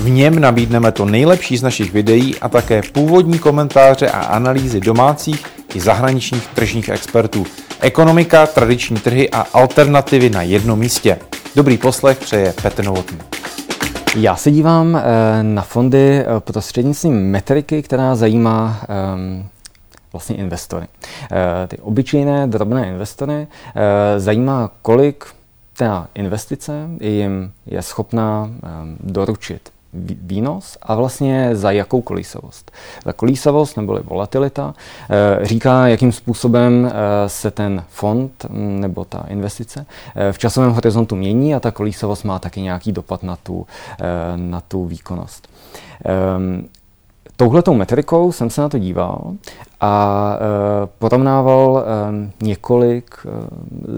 V něm nabídneme to nejlepší z našich videí a také původní komentáře a analýzy domácích i zahraničních tržních expertů. Ekonomika, tradiční trhy a alternativy na jednom místě. Dobrý poslech přeje Petr Novotný. Já se dívám eh, na fondy eh, prostřednictvím metriky, která zajímá um, vlastně investory. Eh, ty obyčejné drobné investory zajímá, kolik ta investice jim je schopná ehm, doručit výnos a vlastně za jakou kolísavost. Ta kolísavost neboli volatilita eh, říká, jakým způsobem eh, se ten fond mm, nebo ta investice eh, v časovém horizontu mění a ta kolísavost má taky nějaký dopad na tu, na tu výkonnost. Touhletou metrikou jsem se na to díval a e, porovnával e, několik e,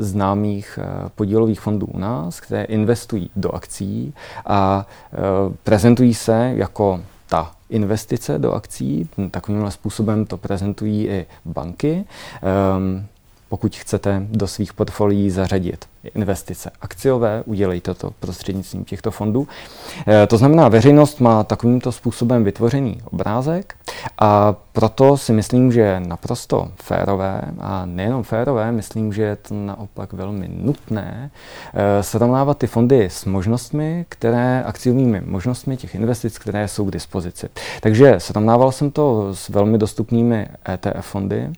známých e, podílových fondů u nás, které investují do akcí a e, prezentují se jako ta investice do akcí. Takovým způsobem to prezentují i banky. E, pokud chcete do svých portfolií zařadit investice akciové, udělejte to prostřednictvím těchto fondů. Eh, to znamená, veřejnost má takovýmto způsobem vytvořený obrázek a proto si myslím, že je naprosto férové a nejenom férové, myslím, že je to naopak velmi nutné eh, srovnávat ty fondy s možnostmi, které, akciovými možnostmi těch investic, které jsou k dispozici. Takže srovnával jsem to s velmi dostupnými ETF fondy,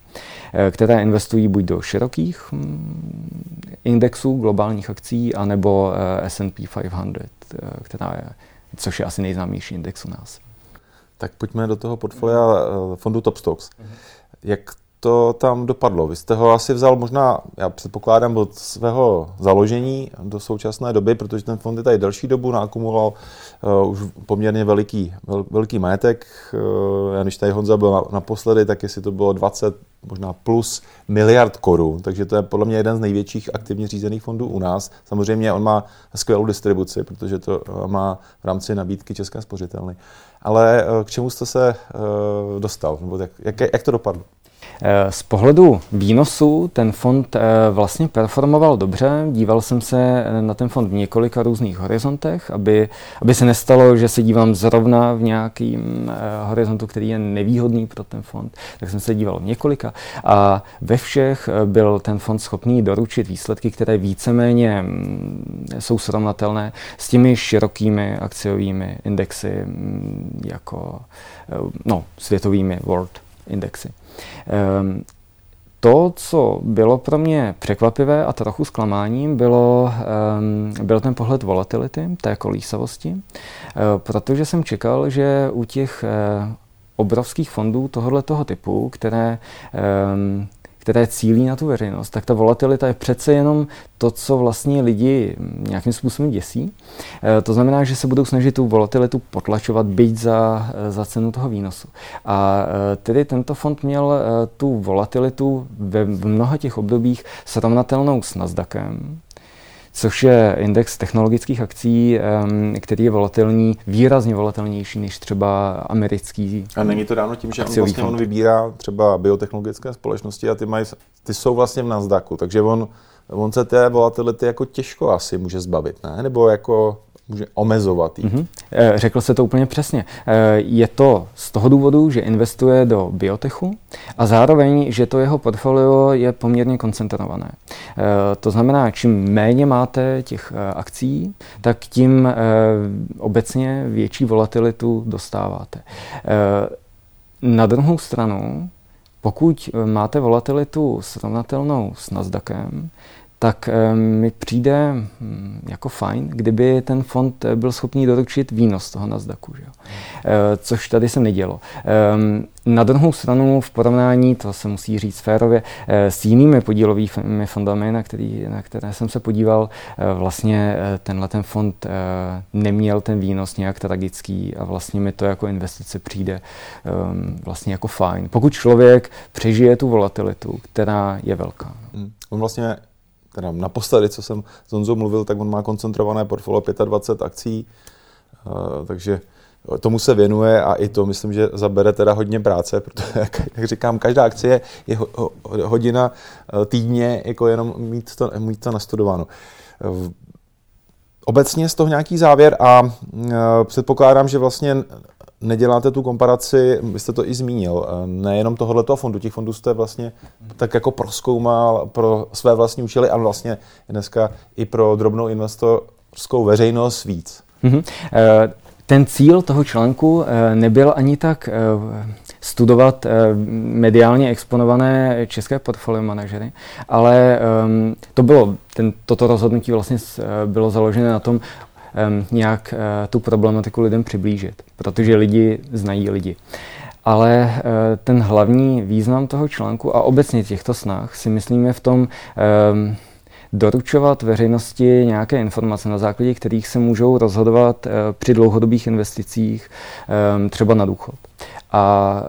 eh, které investují buď do širokých hm, indexů, globálních akcí, anebo eh, S&P 500, eh, která je, což je asi nejznámější index u nás. Tak pojďme do toho portfolia eh, fondu Top Stocks. Jak to tam dopadlo? Vy jste ho asi vzal možná, já předpokládám, od svého založení do současné doby, protože ten fond je tady delší dobu, naakumuloval uh, už poměrně veliký, vel, veliký majetek. Uh, já když tady Honza byl naposledy, tak jestli to bylo 20, možná plus miliard korun, takže to je podle mě jeden z největších aktivně řízených fondů u nás. Samozřejmě on má skvělou distribuci, protože to má v rámci nabídky České spořitelny. Ale k čemu jste se dostal? Jak, jak, jak to dopadlo? Eh, z pohledu výnosu ten fond eh, vlastně performoval dobře. Díval jsem se na ten fond v několika různých horizontech, aby, aby se nestalo, že se dívám zrovna v nějakým eh, horizontu, který je nevýhodný pro ten fond. Tak jsem se díval v několika a ve všech byl ten fond schopný doručit výsledky, které víceméně mm, jsou srovnatelné s těmi širokými akciovými indexy mm, jako no, světovými world indexy. Ehm, to, co bylo pro mě překvapivé a trochu zklamáním, bylo, um, byl ten pohled volatility, té kolísavosti, uh, protože jsem čekal, že u těch uh, obrovských fondů tohoto typu, které um, které cílí na tu veřejnost, tak ta volatilita je přece jenom to, co vlastně lidi nějakým způsobem děsí. E, to znamená, že se budou snažit tu volatilitu potlačovat, byť za, za cenu toho výnosu. A e, tedy tento fond měl e, tu volatilitu ve mnoha těch obdobích srovnatelnou s Nasdaqem, což je index technologických akcí, který je volatilní, výrazně volatilnější než třeba americký. A není to dáno tím, že on vlastně fond. on vybírá třeba biotechnologické společnosti a ty, mají, ty jsou vlastně v Nasdaqu, takže on, on se té volatility jako těžko asi může zbavit, ne? Nebo jako může omezovat. Mm-hmm. Řekl se to úplně přesně. Eh, je to z toho důvodu, že investuje do biotechu a zároveň, že to jeho portfolio je poměrně koncentrované. Eh, to znamená, čím méně máte těch akcí, tak tím obecně větší volatilitu dostáváte. Na druhou stranu, pokud máte volatilitu srovnatelnou s Nasdaqem, tak eh, mi přijde hm, jako fajn, kdyby ten fond byl schopný doručit výnos toho Nasdaqu. Že? Což tady se nedělo. Na druhou stranu v porovnání, to se musí říct férově, s jinými podílovými fondami, na, který, na které jsem se podíval, vlastně tenhle ten fond neměl ten výnos nějak tragický a vlastně mi to jako investice přijde ehm, vlastně jako fajn. Pokud člověk přežije tu volatilitu, která je velká. Hmm. On vlastně, teda naposledy, co jsem s Honzou mluvil, tak on má koncentrované portfolio 25 akcí, uh, takže tomu se věnuje a i to myslím, že zabere teda hodně práce, protože, jak, jak říkám, každá akcie je ho, hodina eh, týdně, jako jenom mít to, mít to nastudováno. Obecně z toho nějaký závěr a uh, předpokládám, že vlastně neděláte tu komparaci, vy jste to i zmínil, eh, nejenom tohoto fondu, těch fondů jste vlastně tak jako proskoumal pro své vlastní účely a vlastně dneska i pro drobnou investorskou veřejnost víc. Mm-hmm. Ten cíl toho článku nebyl ani tak studovat mediálně exponované české portfolio manažery, ale ehm, to bylo, ten, toto rozhodnutí vlastně bylo založené na tom nějak eh, tu problematiku lidem přiblížit, protože lidi znají lidi. Ale eh, ten hlavní význam toho článku a obecně těchto snah si myslíme v tom, doručovat veřejnosti nějaké informace, na základě kterých se můžou rozhodovat eh, při dlouhodobých investicích, třeba na důchod. A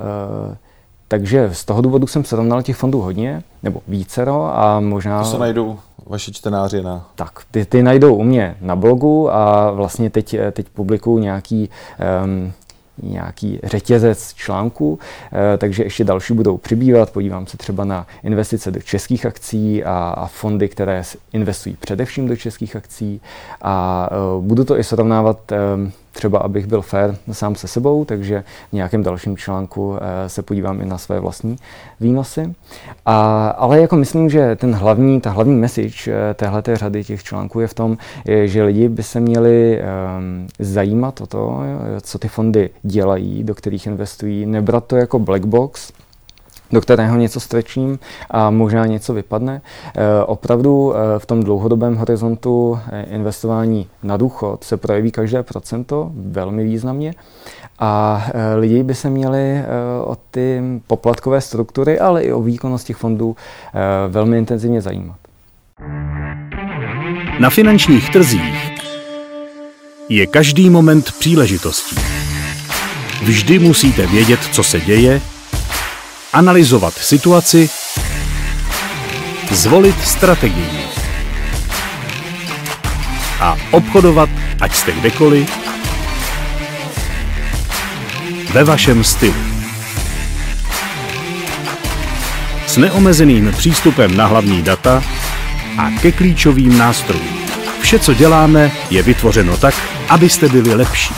takže z toho důvodu jsem srovnal těch fondů hodně, nebo vícero a možná... To se najdou vaši čtenáři na... Tak, ty, ty najdou u mě na blogu a vlastně teď, teď publikuju nějaký um, nějaký řetězec článků, eh, takže ještě další budou přibývat. Podívám se třeba na investice do českých akcí a, a fondy, které investují především do českých akcí a uh, budu to i srovnávat um, třeba abych byl fair sám se sebou, takže v nějakém dalším článku eh, se podívám i na své vlastní výnosy. A, ale jako myslím, že ten hlavní, ta hlavní message eh, téhle řady těch článků je v tom, že lidi by se měli um, zajímat o to, co ty fondy dělají, do kterých investují, nebrat to jako black box, do kterého něco strečím a možná něco vypadne. E, opravdu e, v tom dlouhodobém horizontu e, investování na důchod se projeví každé procento velmi významně a lidi by se měli o ty poplatkové struktury, ale i o výkonnost těch fondů velmi intenzivně zajímat. Na finančních trzích je každý moment příležitostí. Vždy musíte vědět, co se děje, analyzovat situaci, zvolit strategii a obchodovat, ať jste kdekoliv, ve vašem stylu. S neomezeným přístupem na hlavní data a ke klíčovým nástrojům. Vše, co děláme, je vytvořeno tak, abyste byli lepší.